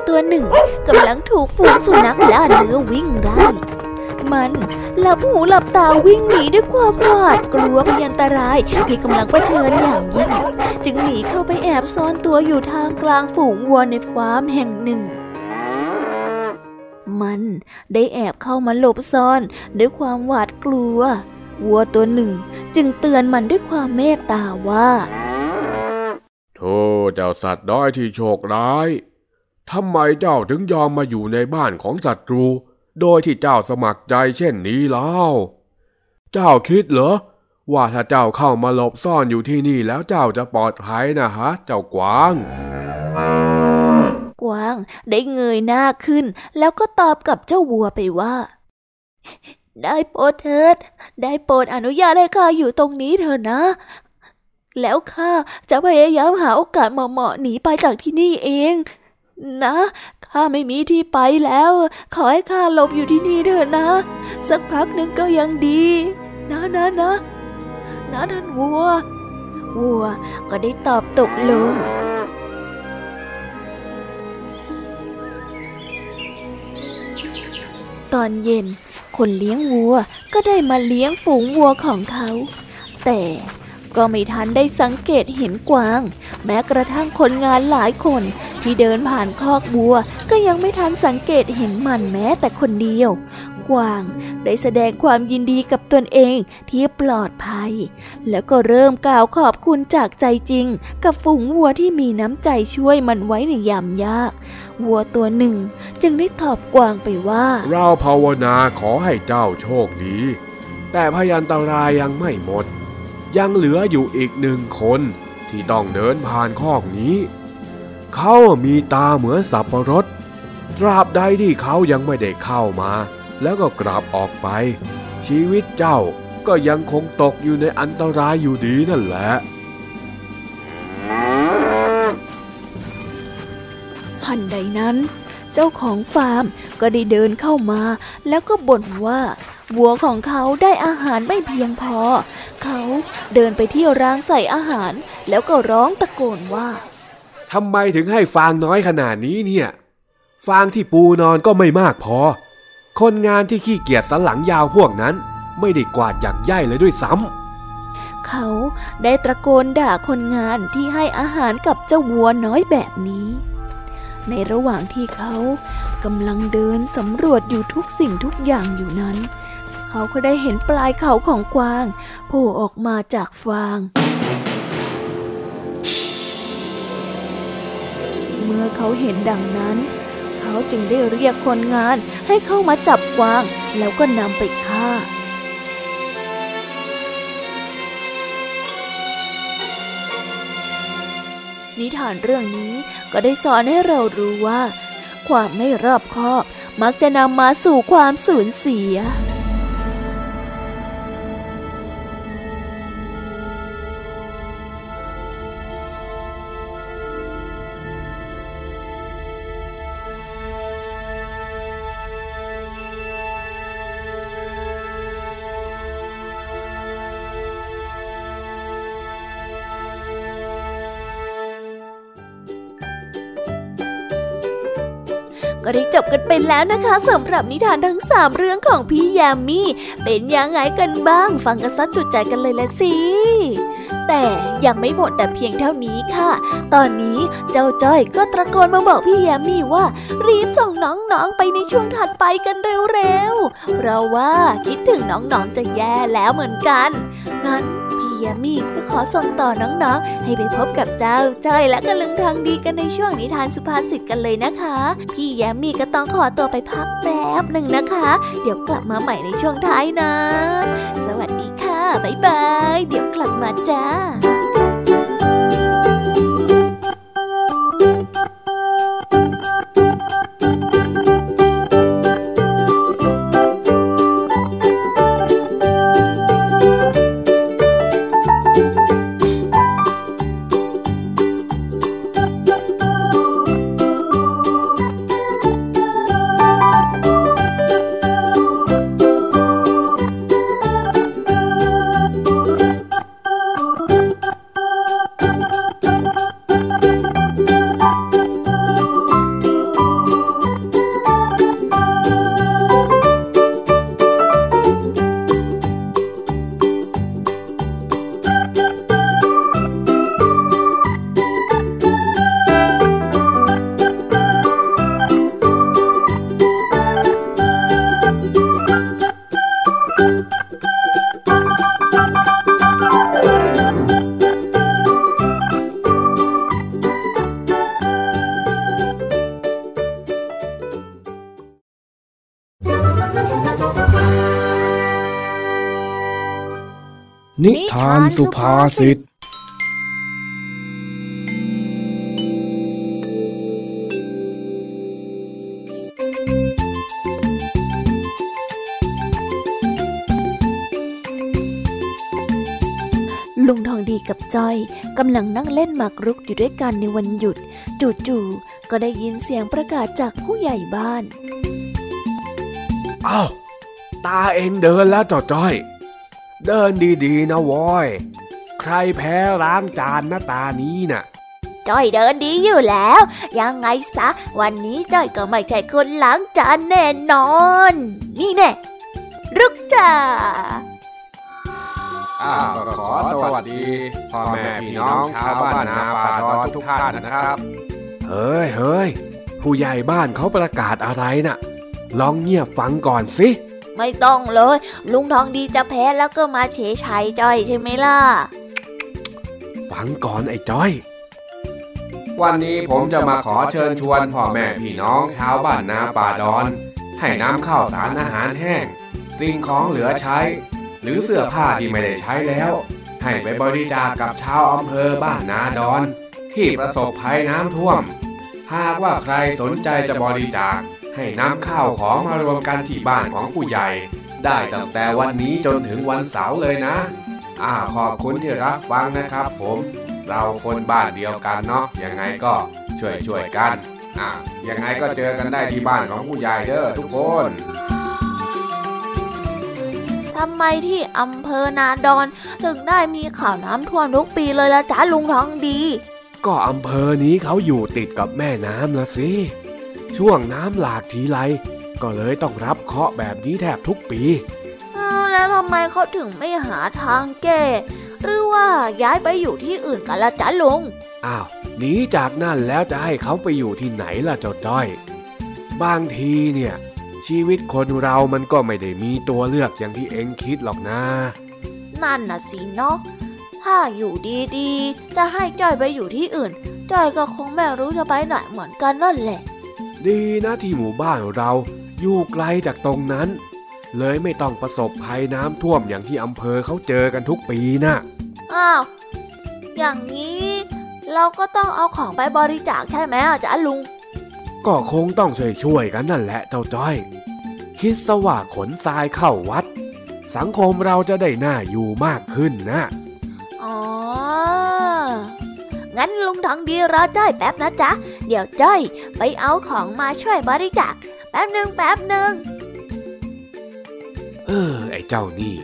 ตัวหนึ่งกำลังถูกฝูงสุนัขล่าเนื้อวิ่งไล่มันหลับหูหลับตาวิ่งหนีด้วยความหวาดกลัวพยันตรายที่กำลังเผชิญอย่างยิ่ง จึงหนีเข้าไปแอบซ่อนตัวอยู่ทางกลางฝูงวัวในฟาร์มแห่งหนึ่ง มันได้แอบเข้ามาหลบซ่อนด้วยความหวาดกลัว วัวตัวหนึ่งจึงเตือนมันด้วยความเมตตาว่าโธ่เจ้าสัตว์น้อยที่โชคร้าย ทำไมเจ้าถึงยอมมาอยู่ในบ้านของศัตรู โดยที่เจ้าสมัครใจเช่นนี้เล่า เจ้าคิดเหรอ ว่าถ้าเจ้าเข้ามาหลบซ่อนอยู่ที่นี่แล้วเจ้าจะปลอดภัยนะฮะ เจ้ากวาง กวางได้เงยหน้าขึ้น แล้วก็ตอบกับเจ้าวัวไปว่า ได้โปรดเถิด ได้โปรดอนุญาตให้ข้าอยู่ตรงนี้เถอะนะ แล้วข้าจะพยายามหาโอกาสเหมาะๆหนีไปจากที่นี่เอง นะ ข้าไม่มีที่ไปแล้ว ขอให้ข้าหลบอยู่ที่นี่เถอะนะ สักพักหนึ่งก็ยังดี นะนะนะนะท่านวัว วัวก็ได้ตอบตกลงตอนเย็น คนเลี้ยงวัวก็ได้มาเลี้ยงฝูงวัวของเขา แต่ก็ไม่ทันได้สังเกตเห็นกวาง แม้กระทั่งคนงานหลายคน ที่เดินผ่านคอกวัว ก็ยังไม่ทันสังเกตเห็นมันแม้แต่คนเดียว กวางได้แสดงความยินดีกับตนเองที่ปลอดภัย แล้วก็เริ่มกล่าวขอบคุณจากใจจริง กับฝูงวัวที่มีน้ำใจช่วยมันไว้ในยามยาก วัวตัวหนึ่งจึงได้ตอบกวางไปว่า เราภาวนาขอให้เจ้าโชคดี แต่พยันตรายยังไม่หมด ยังเหลืออยู่อีกหนึ่งคนที่ต้องเดินผ่านคอกนี้ เขามีตาเหมือนสับปะรด ตราบใดที่เขายังไม่ได้เข้ามา แล้วก็กลับออกไป ชีวิตเจ้าก็ยังคงตกอยู่ในอันตรายอยู่ดีนั่นแหละทันใดนั้น เจ้าของฟาร์มก็ได้เดินเข้ามา แล้วก็บ่นว่าวัวของเขาได้อาหารไม่เพียงพอ เขาเดินไปที่ร้านใส่อาหาร แล้วก็ร้องตะโกนว่า ทำไมถึงให้ฟางน้อยขนาดนี้เนี่ย ฟางที่ปูนอนก็ไม่มากพอ คนงานที่ขี้เกียจสันหลังยาวพวกนั้น ไม่ได้กวาดอยากใย่เลยด้วยซ้ำ เขาได้ตะโกนด่าคนงานที่ให้อาหารกับเจ้าวัวน้อยแบบนี้ ในระหว่างที่เขากำลังเดินสำรวจอยู่ทุกสิ่งทุกอย่างอยู่นั้น เขาก็ได้เห็นปลายเขาของกวางโผล่ออกมาจากฟาง เมื่อเขาเห็นดังนั้น เขาจึงได้เรียกคนงานให้เข้ามาจับกวาง แล้วก็นำไปฆ่านิทานเรื่องนี้ก็ได้สอนให้เรารู้ว่า ความไม่รอบคอบ มักจะนำมาสู่ความสูญเสีย ได้จบกันไปแล้วนะคะสำหรับนิทานทั้งสามเรื่องของพี่ยามีเป็นยังไงกันบ้าง ฟังกันซัดจุดใจกันเลยละสิแต่ยังไม่หมดแต่เพียงเท่านี้ค่ะ ตอนนี้เจ้าจ้อยก็ตะโกนมาบอกพี่ยามีว่า รีบส่งน้องๆไปในช่วงถัดไปกันเร็วๆ เพราะว่าคิดถึงน้องๆจะแย่แล้วเหมือนกัน งั้น ยามีก็ขอส่งต่อน้องๆ ให้ไปพบกับเจ้าจ้อยและกระลึงทางดีกันในช่วงนิทานสุภาษิตกันเลยนะคะ พี่ยามีก็ต้องขอตัวไปพักแป๊บหนึ่งนะคะ เดี๋ยวกลับมาใหม่ในช่วงท้ายนะ สวัสดีค่ะ บ๊ายบาย เดี๋ยวกลับมาจ้า สุภาษิตลุงทองดีกับจ้อยกำลังนั่งเล่นหมากรุกอยู่ด้วยกันในวันหยุด จู่ๆก็ได้ยินเสียงประกาศจากผู้ใหญ่บ้านอ้าวตาเองเดินแล้วจอจ้อย เดินดีๆนะวอย ใครแพ้ล้างจานนะตานี้น่ะจ้อยเดินดีอยู่แล้ว ยังไงซะ วันนี้จ้อยก็ไม่ใช่คนล้างจานแน่นอน นี่แน่รุกจ้าอ้าวก็ขอสวัสดีพ่อแม่พี่น้องชาวบ้านนาป่าดอนทุกท่านนะครับ เฮ้ยเฮ้ยผู้ใหญ่บ้านเขาประกาศอะไรน่ะ ลองเงียบฟังก่อนสิ ไม่ต้องเลย ลุงทองดีจะแพ้แล้วก็มาเฉยชัยจ้อยใช่ไหมล่ะ ฟังก่อนไอ้จ้อย วันนี้ผมจะมาขอเชิญชวนพ่อแม่พี่น้องชาวบ้านนาป่าดอน ให้น้ำข้าวสารอาหารแห้ง สิ่งของเหลือใช้ หรือเสื้อผ้าที่ไม่ได้ใช้แล้ว ให้ไปบริจาคกับชาวอำเภอบ้านนาดอน ที่ประสบภัยน้ำท่วม หากว่าใครสนใจจะบริจาค ให้น้ำข้าวของมารวมกันที่บ้านของผู้ใหญ่ ได้ตั้งแต่วันนี้จนถึงวันเสาร์เลยนะ อ่าขอบคุณที่รับฟังนะครับผม เราคนบ้านเดียวกันเนาะยังไงก็ช่วยช่วยๆกันอ่ายังไงก็เจอกันได้ที่บ้านของผู้ใหญ่เด้อทุกคนทำไมที่อำเภอนาดอน ถึงได้มีข่าวน้ำท่วมทุกปีเลยละจ้าลุงทองดี ก็อำเภอนี้เขาอยู่ติดกับแม่น้ำละสิ ช่วงน้ำหลากทีไรก็เลยต้องรับเคราะห์แบบนี้แทบทุกปีอ้าว แล้วทำไมเขาถึงไม่หาทางแก้ หรือว่าย้ายไปอยู่ที่อื่นกันละจ้าลุง อ้าวหนีจากนั่นแล้วจะให้เขาไปอยู่ที่ไหนล่ะเจ้าจ้อย บางทีเนี่ย ชีวิตคนเรามันก็ไม่ได้มีตัวเลือกอย่างที่เอ็งคิดหรอกนะ นั่นน่ะสิเนาะถ้าอยู่ดีๆ จะให้จ้อยไปอยู่ที่อื่น จ้อยก็คงไม่รู้จะไปไหนเหมือนกันนั่นแหละ ดีนะที่หมู่บ้านเราอยู่ไกลจากตรงนั้น เลยไม่ต้องประสบภัยน้ำท่วมอย่างที่อำเภอเขาเจอกันทุกปีนะอ้าว อย่างนี้เราก็ต้องเอาของไปบริจาคใช่ไหมอาจารย์ลุง ก็คงต้องช่วยช่วยๆกันนั่นแหละเจ้าจ้อย คิดสว่าขนทรายเข้าวัด สังคมเราจะได้น่าอยู่มากขึ้นนะ อ๋อ งั้นลุงทองดีรอจ้อยแป๊บนะจ๊ะ เดี๋ยวจ้อยไปเอาของมาช่วยบริจาคแป๊บหนึ่งแป๊บหนึ่ง เออ ไอ้เจ้านี่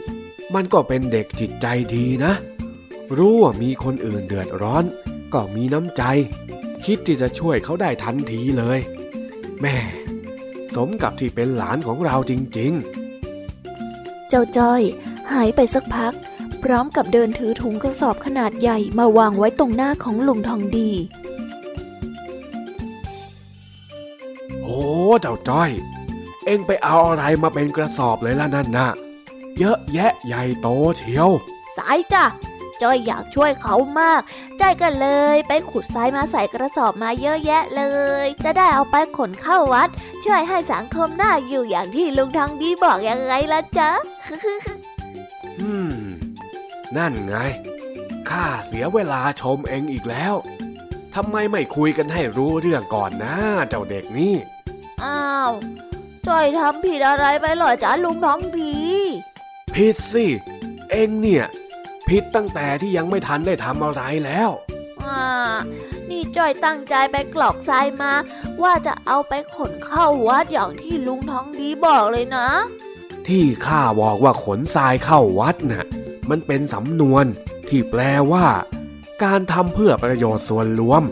มันก็เป็นเด็กจิตใจดีนะ รู้ว่ามีคนอื่นเดือดร้อน ก็มีน้ำใจ คิดที่จะช่วยเขาได้ทันทีเลย แม่ สมกับที่เป็นหลานของเราจริงเจ้าจ้อย หายไปสักพัก พร้อมกับเดินถือถุงกระสอบขนาดใหญ่มาวางไว้ตรงหน้าของลุงทองดีๆโอ้เจ้าจ้อย เอ็งไปเอาอะไรมาเป็นกระสอบเลยล่ะนั่นนะเยอะแยะใหญ่โตเชียวสายจ้ะจ้อยอยากช่วยเขามากจ้อยก็เลย ไปขุดทรายมาใส่กระสอบมาเยอะแยะเลย จะได้เอาไปขนเข้าวัด ช่วยให้สังคมน่าอยู่อย่างที่ลุงทองดีบอกยังไงล่ะจ๊ะอืม นั่นไง ข้าเสียเวลาชมเองอีกแล้วทำไมไม่คุยกันให้รู้เรื่องก่อนนะ เจ้าเด็กนี่ อ้าว จ้อยทำผิดอะไรไปเหรอจ๊ะลุงทองดีผิดสิ เองเนี่ยผิดตั้งแต่ที่ยังไม่ทันได้ทำอะไรแล้วอ่านี่จ้อยตั้งใจไปกรอกทรายมา ว่าจะเอาไปขนเข้าวัดอย่างที่ลุงทองดีบอกเลยนะ ที่ข้าบอกว่าขนทรายเข้าวัดน่ะ มันเป็นสำนวนที่แปลว่า การทำเพื่อประโยชน์ส่วนรวม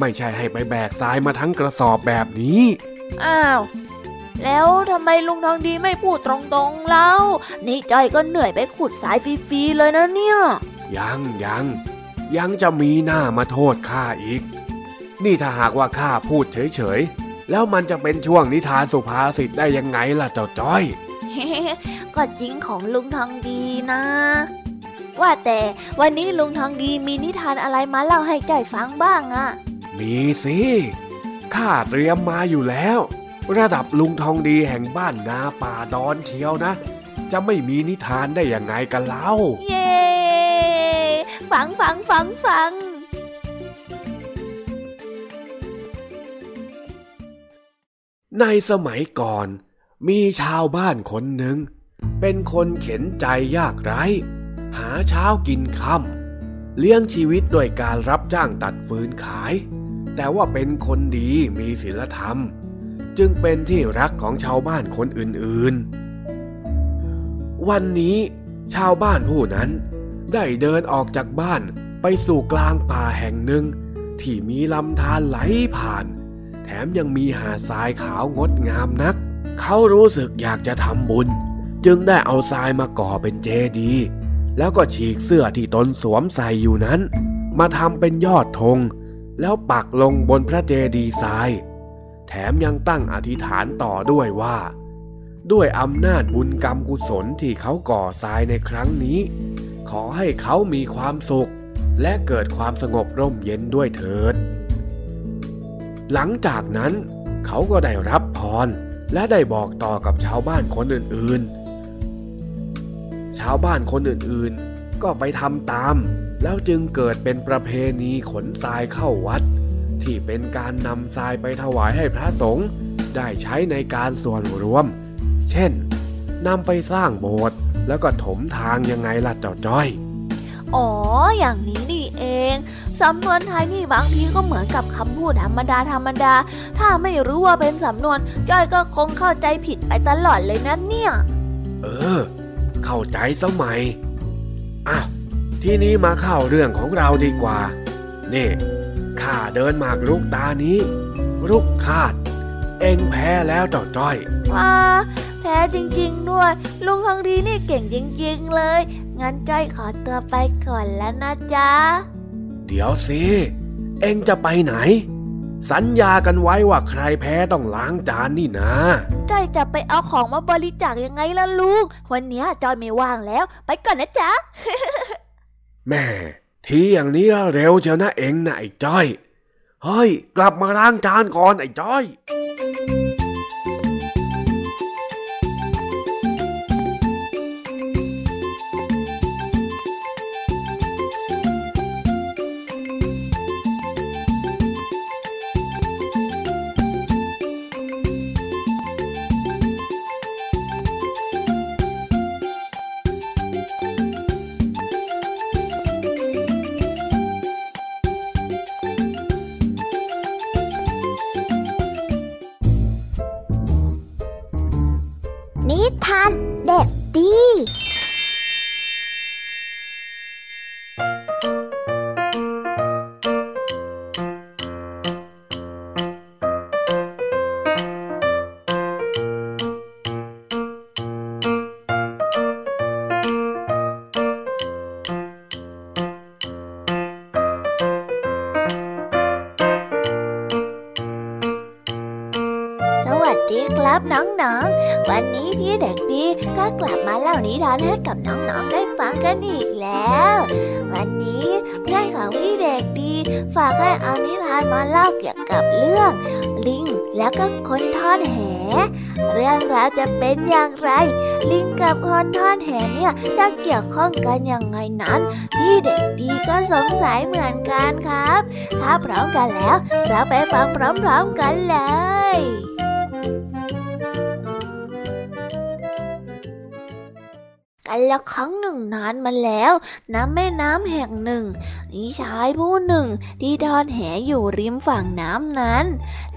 ไม่ใช่ให้ไปแบกทรายมาทั้งกระสอบแบบนี้ อ้าว แล้วทำไมลุงทองดีไม่พูดตรงๆเล่านี่จ้อยก็เหนื่อยไปขุดสายฟรีๆเลยนะเนี่ย ยังยังยังจะมีหน้ามาโทษข้าอีก นี่ถ้าหากว่าข้าพูดเฉยๆ แล้วมันจะเป็นช่วงนิทานสุภาษิตได้ยังไงล่ะเจ้าจ้อย ก็จริงของลุงทองดีนะ ว่าแต่วันนี้ลุงทองดีมีนิทานอะไรมาเล่าให้จ้อยฟังบ้างอะมีสิ ข้าเตรียมมาอยู่แล้ว ระดับลุงทองดีแห่งบ้านนาป่าดอนเชียวนะ จะไม่มีนิทานได้ยังไงกันเล่า เย้ฟังฟังฟังฟังในสมัยก่อน มีชาวบ้านคนหนึ่ง เป็นคนเข็นใจยากไร้ หาเช้ากินค่ำเลี้ยงชีวิตโดยการรับจ้างตัดฟืนขาย แต่ว่าเป็นคนดีมีศีลธรรม จึงเป็นที่รักของชาวบ้านคนอื่นๆ วันนี้ชาวบ้านผู้นั้นได้เดินออกจากบ้านไปสู่กลางป่าแห่งหนึ่ง ที่มีลำธารไหลผ่าน แถมยังมีหาดทรายขาวงดงามนัก เขารู้สึกอยากจะทำบุญ จึงได้เอาทรายมาก่อเป็นเจดีย์แล้วก็ฉีกเสื้อที่ตนสวมใส่อยู่นั้น มาทำเป็นยอดธงแล้วปักลงบนพระเจดีย์ทราย แถมยังตั้งอธิษฐานต่อด้วยว่า ด้วยอำนาจบุญกรรมกุศลที่เขาก่อทรายในครั้งนี้ ขอให้เขามีความสุข และเกิดความสงบร่มเย็นด้วยเถิด หลังจากนั้นเขาก็ได้รับพรและได้บอกต่อกับชาวบ้านคนอื่นๆ ชาวบ้านคนอื่นๆ ก็ไปทำตาม แล้วจึงเกิดเป็นประเพณีขนทรายเข้าวัด ที่เป็นการนำทรายไปถวายให้พระสงฆ์ได้ใช้ในการส่วนรวม เช่นนำไปสร้างโบสถ์แล้วก็ถมทางยังไงล่ะเจ้าจ้อย อ๋อ อย่างนี้นี่เอง สำนวนไทยนี่บางทีก็เหมือนกับคำพูดธรรมดาธรรมดา ถ้าไม่รู้ว่าเป็นสำนวน จ้อยก็คงเข้าใจผิดไปตลอดเลยนะเนี่ย เออ เข้าใจสมัยอะทีนี้มาเข้าเรื่องของเราดีกว่า นี่ ข้าเดินหมากรุกตานี้รุกคาด เอ็งแพ้แล้วเจ้าจ้อยว้าแพ้จริงๆด้วย ลุงทองดีนี่เก่งจริง ๆ เลย งั้นจ้อยขอตัวไปก่อนแล้วนะจ๊ะ เดี๋ยวสิเอ็งจะไปไหน สัญญากันไว้ว่าใครแพ้ต้องล้างจานนี่นะจ้อยจะไปเอาของมาบริจาคยังไงล่ะลุง วันนี้จ้อยไม่ว่างแล้ว ไปก่อนนะจ๊ะ แม่ ทีอย่างนี้เร็วเชียวนะเองนะไอ้จ้อย เฮ้ย กลับมาล้างจานก่อนไอ้จ้อย เด็กดีก็กลับมาเล่านิทานให้กับน้องๆได้ฟังกันอีกแล้ว วันนี้เพื่อนของพี่เด็กดี ฝากให้เอานิทานมาเล่าเกี่ยวกับเรื่อง ลิงแล้วก็คนทอดแห เรื่องราวจะเป็นอย่างไร ลิงกับคนทอดแหเนี่ยจะเกี่ยวข้องกันยังไงนั้น พี่เด็กดีก็สงสัยเหมือนกันครับ ถ้าพร้อมกันแล้ว เราไปฟังพร้อมๆกันเลย ละครั้งหนึ่งนานมาแล้วน้ำแม่น้ำแห่งหนึ่งมีชายผู้หนึ่งที่ทอดแหอยู่ริมฝั่งน้ำนั้น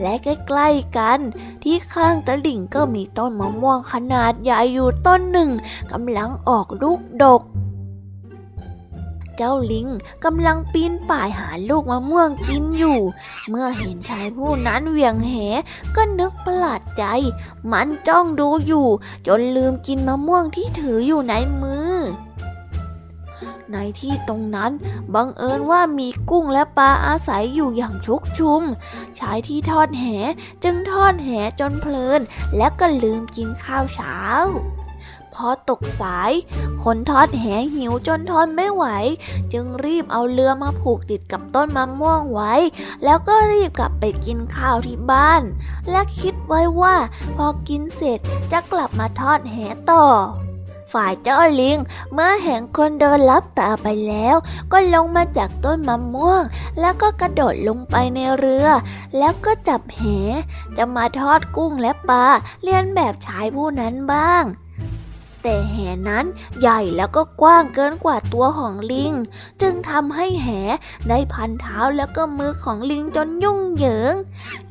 และใกล้ๆกัน ที่ข้างตลิ่งก็มีต้นมะม่วงขนาดใหญ่อยู่ต้นหนึ่งกำลังออกลูกดก เจ้าลิงกำลังปีนป่ายหาลูกมะม่วงกินอยู่ เมื่อเห็นชายผู้นั้นเหวี่ยงแหก็นึกประหลาดใจ มันจ้องดูอยู่ จนลืมกินมะม่วงที่ถืออยู่ในมือ ในที่ตรงนั้นบังเอิญว่ามีกุ้งและปลาอาศัยอยู่อย่างชุกชุม ชายที่ทอดแหจึงทอดแหจนเพลิน และก็ลืมกินข้าวเช้า พอตกสาย คนทอดแหหิวจนทนไม่ไหว จึงรีบเอาเรือมาผูกติดกับต้นมะม่วงไว้ แล้วก็รีบกลับไปกินข้าวที่บ้าน และคิดไว้ว่า พอกินเสร็จจะกลับมาทอดแหต่อฝ่ายเจ้าลิงเมื่อเห็นคนเดินลับตาไปแล้ว ก็ลงมาจากต้นมะม่วง แล้วก็กระโดดลงไปในเรือ แล้วก็จับแห จะมาทอดกุ้งและปลาเลียนแบบชายผู้นั้นบ้าง แต่แหนั้นใหญ่แล้วก็กว้างเกินกว่าตัวของลิง จึงทำให้แหได้พันเท้าแล้วก็มือของลิงจนยุ่งเหยิง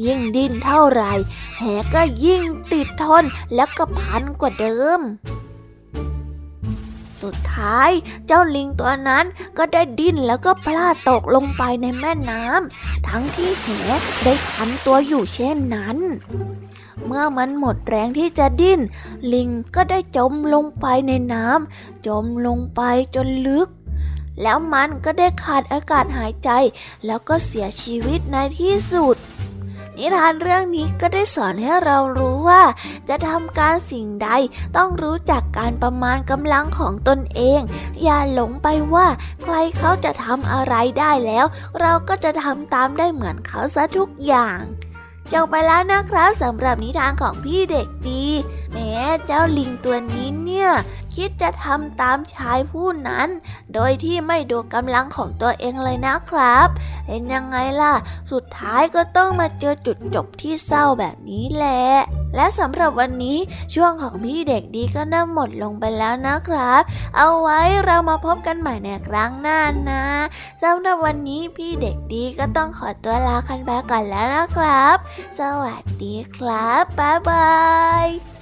ยิ่งดิ้นเท่าไรแหก็ยิ่งติดทนแล้วก็พันกว่าเดิมสุดท้ายเจ้าลิงตัวนั้นก็ได้ดิ้นแล้วก็พลาดตกลงไปในแม่น้ำทั้งที่แหได้พันตัวอยู่เช่นนั้น เมื่อมันหมดแรงที่จะดิ้น ลิงก็ได้จมลงไปในน้ำจมลงไปจนลึก แล้วมันก็ได้ขาดอากาศหายใจ แล้วก็เสียชีวิตในที่สุดนิทานเรื่องนี้ก็ได้สอนให้เรารู้ว่า จะทำการสิ่งใดต้องรู้จักการประมาณกำลังของตนเอง อย่าหลงไปว่า ใครเขาจะทำอะไรได้แล้ว เราก็จะทำตามได้เหมือนเขาซะทุกอย่าง จบไปแล้วนะครับสำหรับนิทานของพี่เด็กดีแม้เจ้าลิงตัวนี้เนี่ย คิดจะทำตามชายผู้นั้น โดยที่ไม่ดูกำลังของตัวเองเลยนะครับ เป็นยังไงล่ะ สุดท้ายก็ต้องมาเจอจุดจบที่เศร้าแบบนี้แหละและสำหรับวันนี้ช่วงของพี่เด็กดีก็น่าหมดลงไปแล้วนะครับ เอาไว้เรามาพบกันใหม่ในครั้งหน้านะสำหรับวันนี้พี่เด็กดีก็ต้องขอตัวลาคันไปก่อนแล้วนะครับ สวัสดีครับ บ๊ายบาย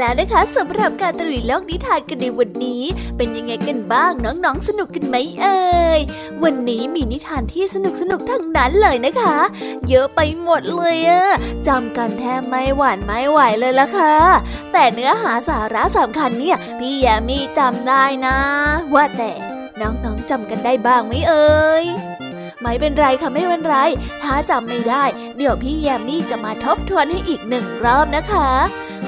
แล้วนะคะสำหรับการตรุยโลกนิทานกันในวันนี้ เป็นยังไงกันบ้างน้องๆสนุกกันไหมเอ่ยวันนี้มีนิทานที่สนุกสนุกทั้งนั้นเลยนะคะ เยอะไปหมดเลยอะจำกันแทบไม่หวานไม่ไหวเลยละค่ะ แต่เนื้อหาสาระสำคัญเนี่ย พี่แยมมี่จำได้นะ ว่าแต่น้องๆจำกันได้บ้างไหมเอ่ยไม่เป็นไรค่ะไม่เป็นไร ถ้าจำไม่ได้ เดี๋ยวพี่แยมมี่จะมาทบทวนให้อีกหนึ่งรอบนะคะ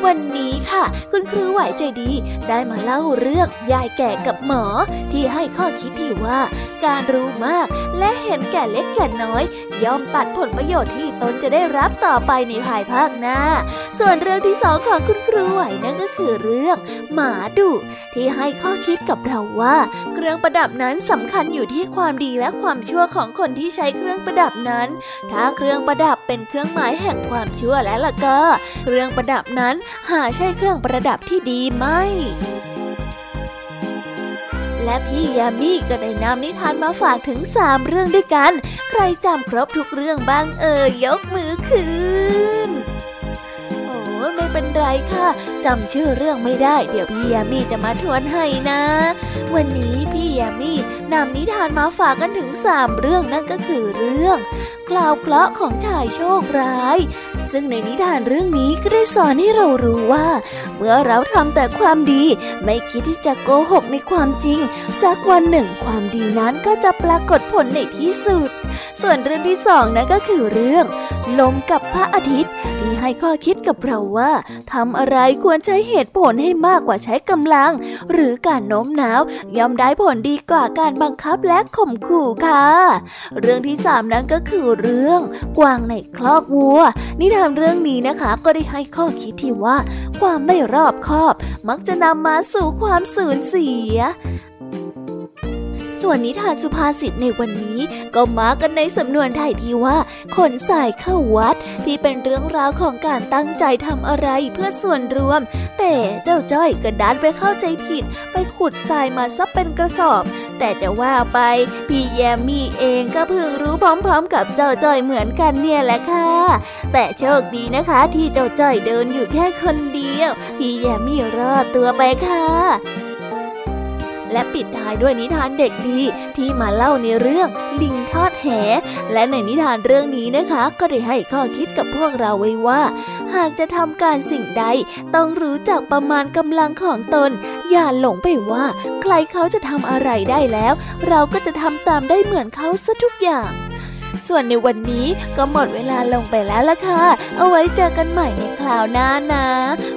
วันนี้ค่ะ คุณครูไหวใจดี ได้มาเล่าเรื่องยายแก่กับหมอ ที่ให้ข้อคิดที่ว่า การรู้มากและเห็นแก่เล็กแก่น้อย ย่อมตัดผลประโยชน์ที่ตนจะได้รับต่อไปในภายภาคหน้า ส่วนเรื่องที่สองของคุณครูไหวนั่นก็คือเรื่อง หมาดุที่ให้ข้อคิดกับเราว่า เครื่องประดับนั้นสำคัญอยู่ที่ความดีและความชั่วของคนที่ใช้เครื่องประดับนั้น ถ้าเครื่องประดับเป็นเครื่องหมายแห่งความชั่วแล้วล่ะก็ เครื่องประดับนั้นหาใช่เครื่องประดับที่ดีไหม และพี่ยามีก็ได้นำนิทานมาฝากถึงสามเรื่องด้วยกัน ใครจำครบทุกเรื่องบ้างเอ่ยยกมือขึ้นโอ้ไม่เป็นไรค่ะจำชื่อเรื่องไม่ได้ เดี๋ยวพี่ยามีจะมาทวนให้นะ วันนี้พี่ยามีนำนิทานมาฝากกันถึงสามเรื่องนั่นก็คือเรื่องกล่าวเคราะห์ของชายโชคร้าย ซึ่งในนิทานเรื่องนี้ก็ได้สอนให้เรารู้ว่า เมื่อเราทำแต่ความดี ไม่คิดที่จะโกหกในความจริง สักวันหนึ่งความดีนั้นก็จะปรากฏผลในที่สุด ส่วนเรื่องที่สองนั้นก็คือเรื่อง ลมกับพระอาทิตย์ ที่ให้ข้อคิดกับเราว่าทำอะไรควรใช้เหตุผลให้มากกว่าใช้กำลัง หรือการโน้มน้าว ย่อมได้ผลดีกว่าการบังคับและข่มขู่ค่ะ เรื่องที่สามนั้นก็คือเรื่องกวางในคลอกวัว นิทานเรื่องนี้นะคะก็ได้ให้ข้อคิดที่ว่า ความไม่รอบคอบ มักจะนำมาสู่ความสูญเสีย ส่วนนิทานสุภาษิตในวันนี้ ก็มากันในสำนวนไทยที่ว่า คนสายเข้าวัด ที่เป็นเรื่องราวของการตั้งใจทำอะไรเพื่อส่วนรวม แต่เจ้าจ้อยก็ดันไปเข้าใจผิด ไปขุดทรายมาซับเป็นกระสอบ แต่จะว่าไปพี่แยมมี่เองก็เพิ่งรู้พร้อม ๆ กับเจ้าจ้อยเหมือนกันเนี่ยแหละค่ะ แต่โชคดีนะคะที่เจ้าจ้อยเดินอยู่แค่คนเดียว พี่แยมมี่รอดตัวไปค่ะ และปิดท้ายด้วยนิทานเด็กดีที่มาเล่าในเรื่องลิงทอดแห และในนิทานเรื่องนี้นะคะ ก็ได้ให้ข้อคิดกับพวกเราไว้ว่า หากจะทำการสิ่งใด ต้องรู้จักประมาณกำลังของตน อย่าหลงไปว่า ใครเขาจะทำอะไรได้แล้ว เราก็จะทำตามได้เหมือนเขาซะทุกอย่าง ส่วนในวันนี้ก็หมดเวลาลงไปแล้วล่ะค่ะ เอาไว้เจอกันใหม่ในคราวหน้านะ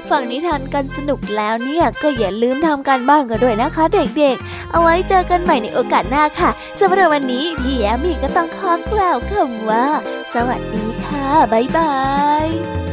ฟังนิทานกันสนุกแล้วเนี่ยก็อย่าลืมทำการบ้านกันด้วยนะคะ เด็กๆ เอาไว้เจอกันใหม่ในโอกาสหน้าค่ะสำหรับวันนี้พี่แอมมี่ก็ต้องขอกล่าวคำว่า สวัสดีค่ะ บ๊ายบาย